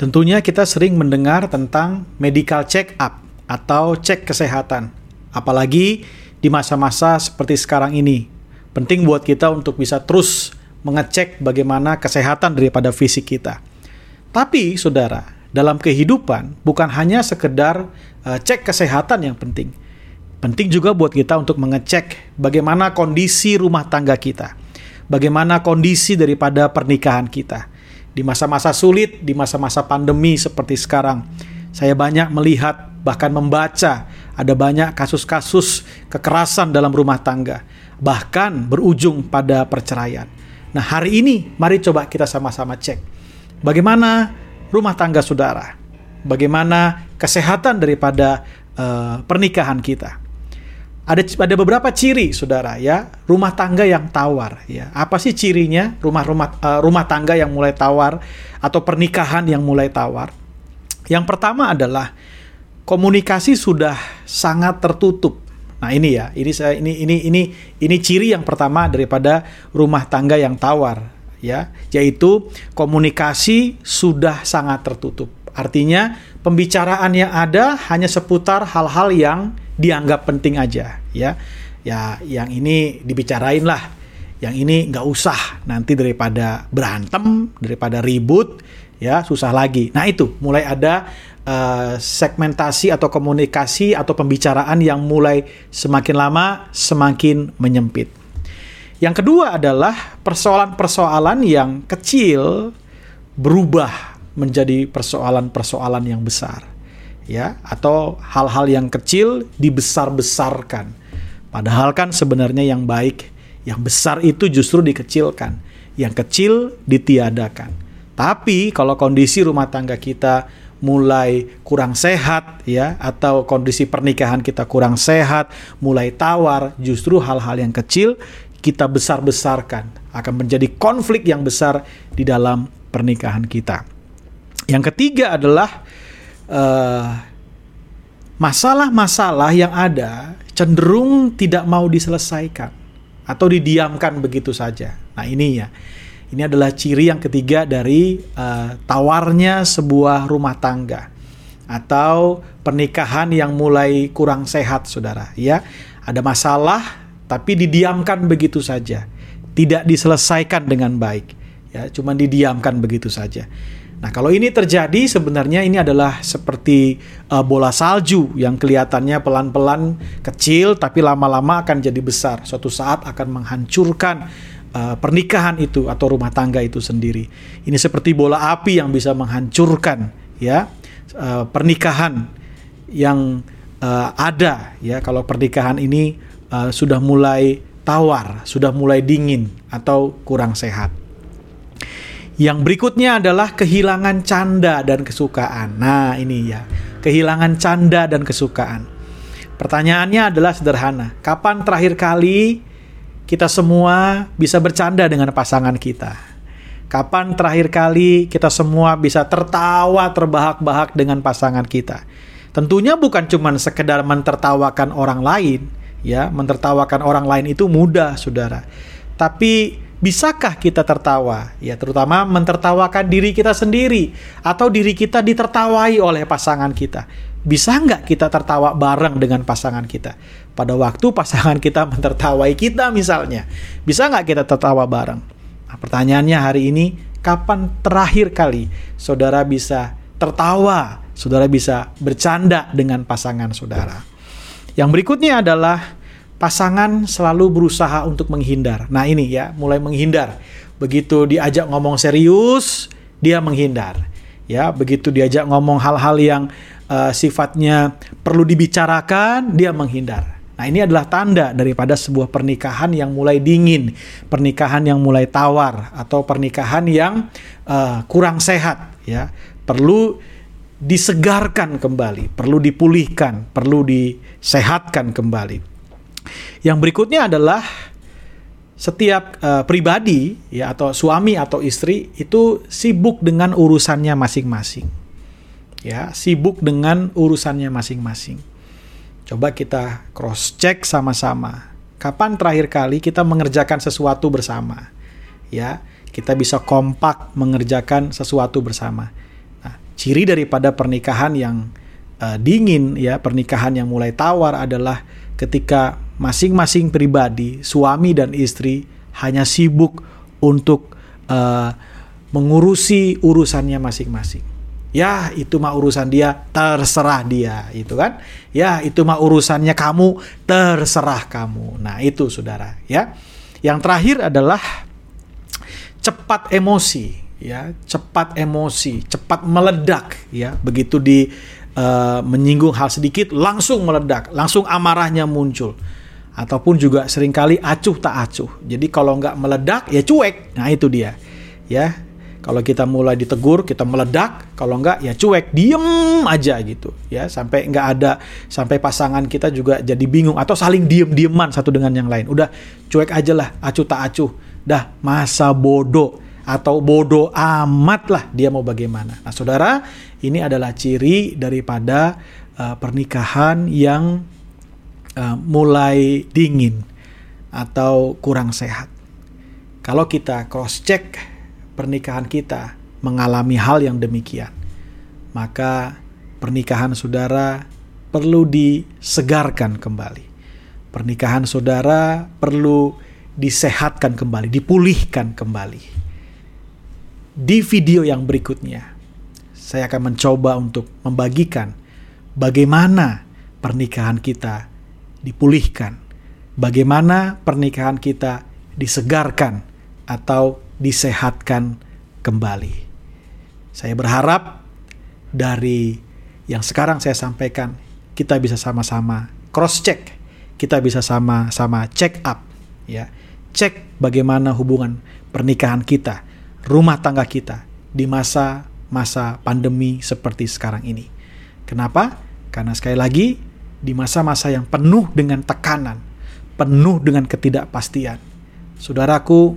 Tentunya kita sering mendengar tentang medical check up atau cek kesehatan. Apalagi di masa-masa seperti sekarang ini. Penting buat kita untuk bisa terus mengecek bagaimana kesehatan daripada fisik kita. Tapi, saudara, dalam kehidupan bukan hanya sekedar uh, cek kesehatan yang penting. Penting juga buat kita untuk mengecek bagaimana kondisi rumah tangga kita. Bagaimana kondisi daripada pernikahan kita di masa-masa sulit, di masa-masa pandemi seperti sekarang, saya banyak melihat, bahkan membaca, ada banyak kasus-kasus kekerasan dalam rumah tangga, bahkan berujung pada perceraian. Nah, hari ini mari coba kita sama-sama cek. Bagaimana rumah tangga saudara, bagaimana kesehatan daripada uh, pernikahan kita ada ada beberapa ciri saudara ya. Rumah tangga yang tawar ya. Apa sih cirinya? Rumah rumah uh, rumah tangga yang mulai tawar atau pernikahan yang mulai tawar? Yang pertama adalah komunikasi sudah sangat tertutup. Nah ini ya ini saya ini ini ini ini ciri yang pertama daripada rumah tangga yang tawar ya. Yaitu komunikasi sudah sangat tertutup. Artinya pembicaraan yang ada hanya seputar hal-hal yang dianggap penting aja ya. Ya yang ini dibicarain lah. Yang ini nggak usah nanti daripada berantem daripada ribut ya susah lagi. Nah itu mulai ada uh, segmentasi atau komunikasi atau pembicaraan yang mulai semakin lama semakin menyempit. Yang kedua adalah persoalan-persoalan yang kecil berubah menjadi persoalan-persoalan yang besar ya atau hal-hal yang kecil dibesar-besarkan. Padahal kan sebenarnya yang baik, yang besar itu justru dikecilkan, yang kecil ditiadakan. Tapi kalau kondisi rumah tangga kita mulai kurang sehat ya atau kondisi pernikahan kita kurang sehat, mulai tawar, justru hal-hal yang kecil kita besar-besarkan akan menjadi konflik yang besar di dalam pernikahan kita. Yang ketiga adalah masalah-masalah uh, yang ada cenderung tidak mau diselesaikan atau didiamkan begitu saja. Nah ini ya, ini adalah ciri yang ketiga dari uh, tawarnya sebuah rumah tangga atau pernikahan yang mulai kurang sehat, saudara. Ya, ada masalah tapi didiamkan begitu saja, tidak diselesaikan dengan baik. Ya, cuma didiamkan begitu saja. Nah, kalau ini terjadi sebenarnya ini adalah seperti uh, bola salju yang kelihatannya pelan-pelan kecil tapi lama-lama akan jadi besar. Suatu saat akan menghancurkan uh, pernikahan itu atau rumah tangga itu sendiri. Ini seperti bola api yang bisa menghancurkan ya uh, pernikahan yang uh, ada ya kalau pernikahan ini uh, sudah mulai tawar, sudah mulai dingin atau kurang sehat. Yang berikutnya adalah kehilangan canda dan kesukaan. Nah, ini ya, kehilangan canda dan kesukaan. Pertanyaannya adalah sederhana. Kapan terakhir kali kita semua bisa bercanda dengan pasangan kita? Kapan terakhir kali kita semua bisa tertawa terbahak-bahak dengan pasangan kita? Tentunya bukan cuma sekedar mentertawakan orang lain, ya, mentertawakan orang lain itu mudah, Saudara. Tapi Bisakah kita tertawa? Ya, terutama mentertawakan diri kita sendiri atau diri kita ditertawai oleh pasangan kita. Bisa nggak kita tertawa bareng dengan pasangan kita? Pada waktu pasangan kita mentertawai kita misalnya, bisa nggak kita tertawa bareng? Nah, pertanyaannya hari ini, kapan terakhir kali saudara bisa tertawa, saudara bisa bercanda dengan pasangan saudara? Yang berikutnya adalah pasangan selalu berusaha untuk menghindar. Nah ini ya, mulai menghindar. Begitu diajak ngomong serius, dia menghindar. Ya, begitu diajak ngomong hal-hal yang uh, sifatnya perlu dibicarakan, dia menghindar. Nah, ini adalah tanda daripada sebuah pernikahan yang mulai dingin, pernikahan yang mulai tawar, atau pernikahan yang uh, kurang sehat. Ya, perlu disegarkan kembali, perlu dipulihkan, perlu disehatkan kembali. Yang berikutnya adalah setiap uh, pribadi ya atau suami atau istri itu sibuk dengan urusannya masing-masing. Ya, sibuk dengan urusannya masing-masing. Coba kita cross check sama-sama. Kapan terakhir kali kita mengerjakan sesuatu bersama? Ya, kita bisa kompak mengerjakan sesuatu bersama. Nah, ciri daripada pernikahan yang uh, dingin ya, pernikahan yang mulai tawar adalah ketika masing-masing pribadi, suami dan istri hanya sibuk untuk uh, mengurusi urusannya masing-masing. Ya, itu mah urusan dia, terserah dia, itu kan? Ya, itu mah urusannya kamu, terserah kamu. Nah, itu Saudara, ya. Yang terakhir adalah cepat emosi, ya, cepat emosi, cepat meledak, ya. Begitu di uh, menyinggung hal sedikit langsung meledak, langsung amarahnya muncul. Ataupun juga sering kali acuh tak acuh. Jadi kalau nggak meledak ya cuek. Nah, itu dia. Ya, kalau kita mulai ditegur, kita meledak. Kalau enggak, ya cuek, diem aja gitu. Ya, sampai enggak ada, sampai pasangan kita juga jadi bingung atau saling diem-dieman satu dengan yang lain. Udah cuek aja lah, acuh tak acuh. Dah masa bodoh atau bodoh amat lah dia mau bagaimana. Nah, saudara, ini adalah ciri daripada uh, pernikahan yang uh, mulai dingin atau kurang sehat. Kalau kita cross check pernikahan kita mengalami hal yang demikian, maka pernikahan saudara perlu disegarkan kembali. Pernikahan saudara perlu disehatkan kembali, dipulihkan kembali. Di video yang berikutnya, saya akan mencoba untuk membagikan bagaimana pernikahan kita dipulihkan, bagaimana pernikahan kita disegarkan atau disehatkan kembali. Saya berharap dari yang sekarang saya sampaikan, kita bisa sama-sama cross check, kita bisa sama-sama check up, ya, cek bagaimana hubungan pernikahan kita, rumah tangga kita di masa-masa pandemi seperti sekarang ini. Kenapa? Karena sekali lagi di masa-masa yang penuh dengan tekanan, penuh dengan ketidakpastian. Saudaraku,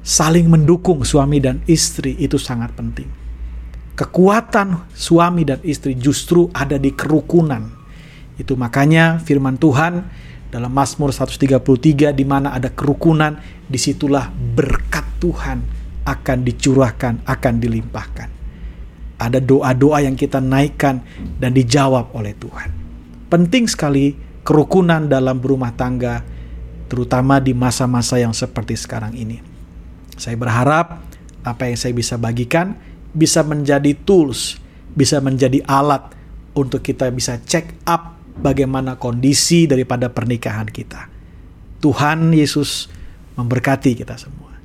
saling mendukung suami dan istri itu sangat penting. Kekuatan suami dan istri justru ada di kerukunan. Itu makanya firman Tuhan dalam Mazmur 133 di mana ada kerukunan, di situlah berkat Tuhan akan dicurahkan, akan dilimpahkan. Ada doa-doa yang kita naikkan dan dijawab oleh Tuhan. Penting sekali kerukunan dalam berumah tangga, terutama di masa-masa yang seperti sekarang ini. Saya berharap apa yang saya bisa bagikan bisa menjadi tools, bisa menjadi alat untuk kita bisa check up bagaimana kondisi daripada pernikahan kita. Tuhan Yesus memberkati kita semua.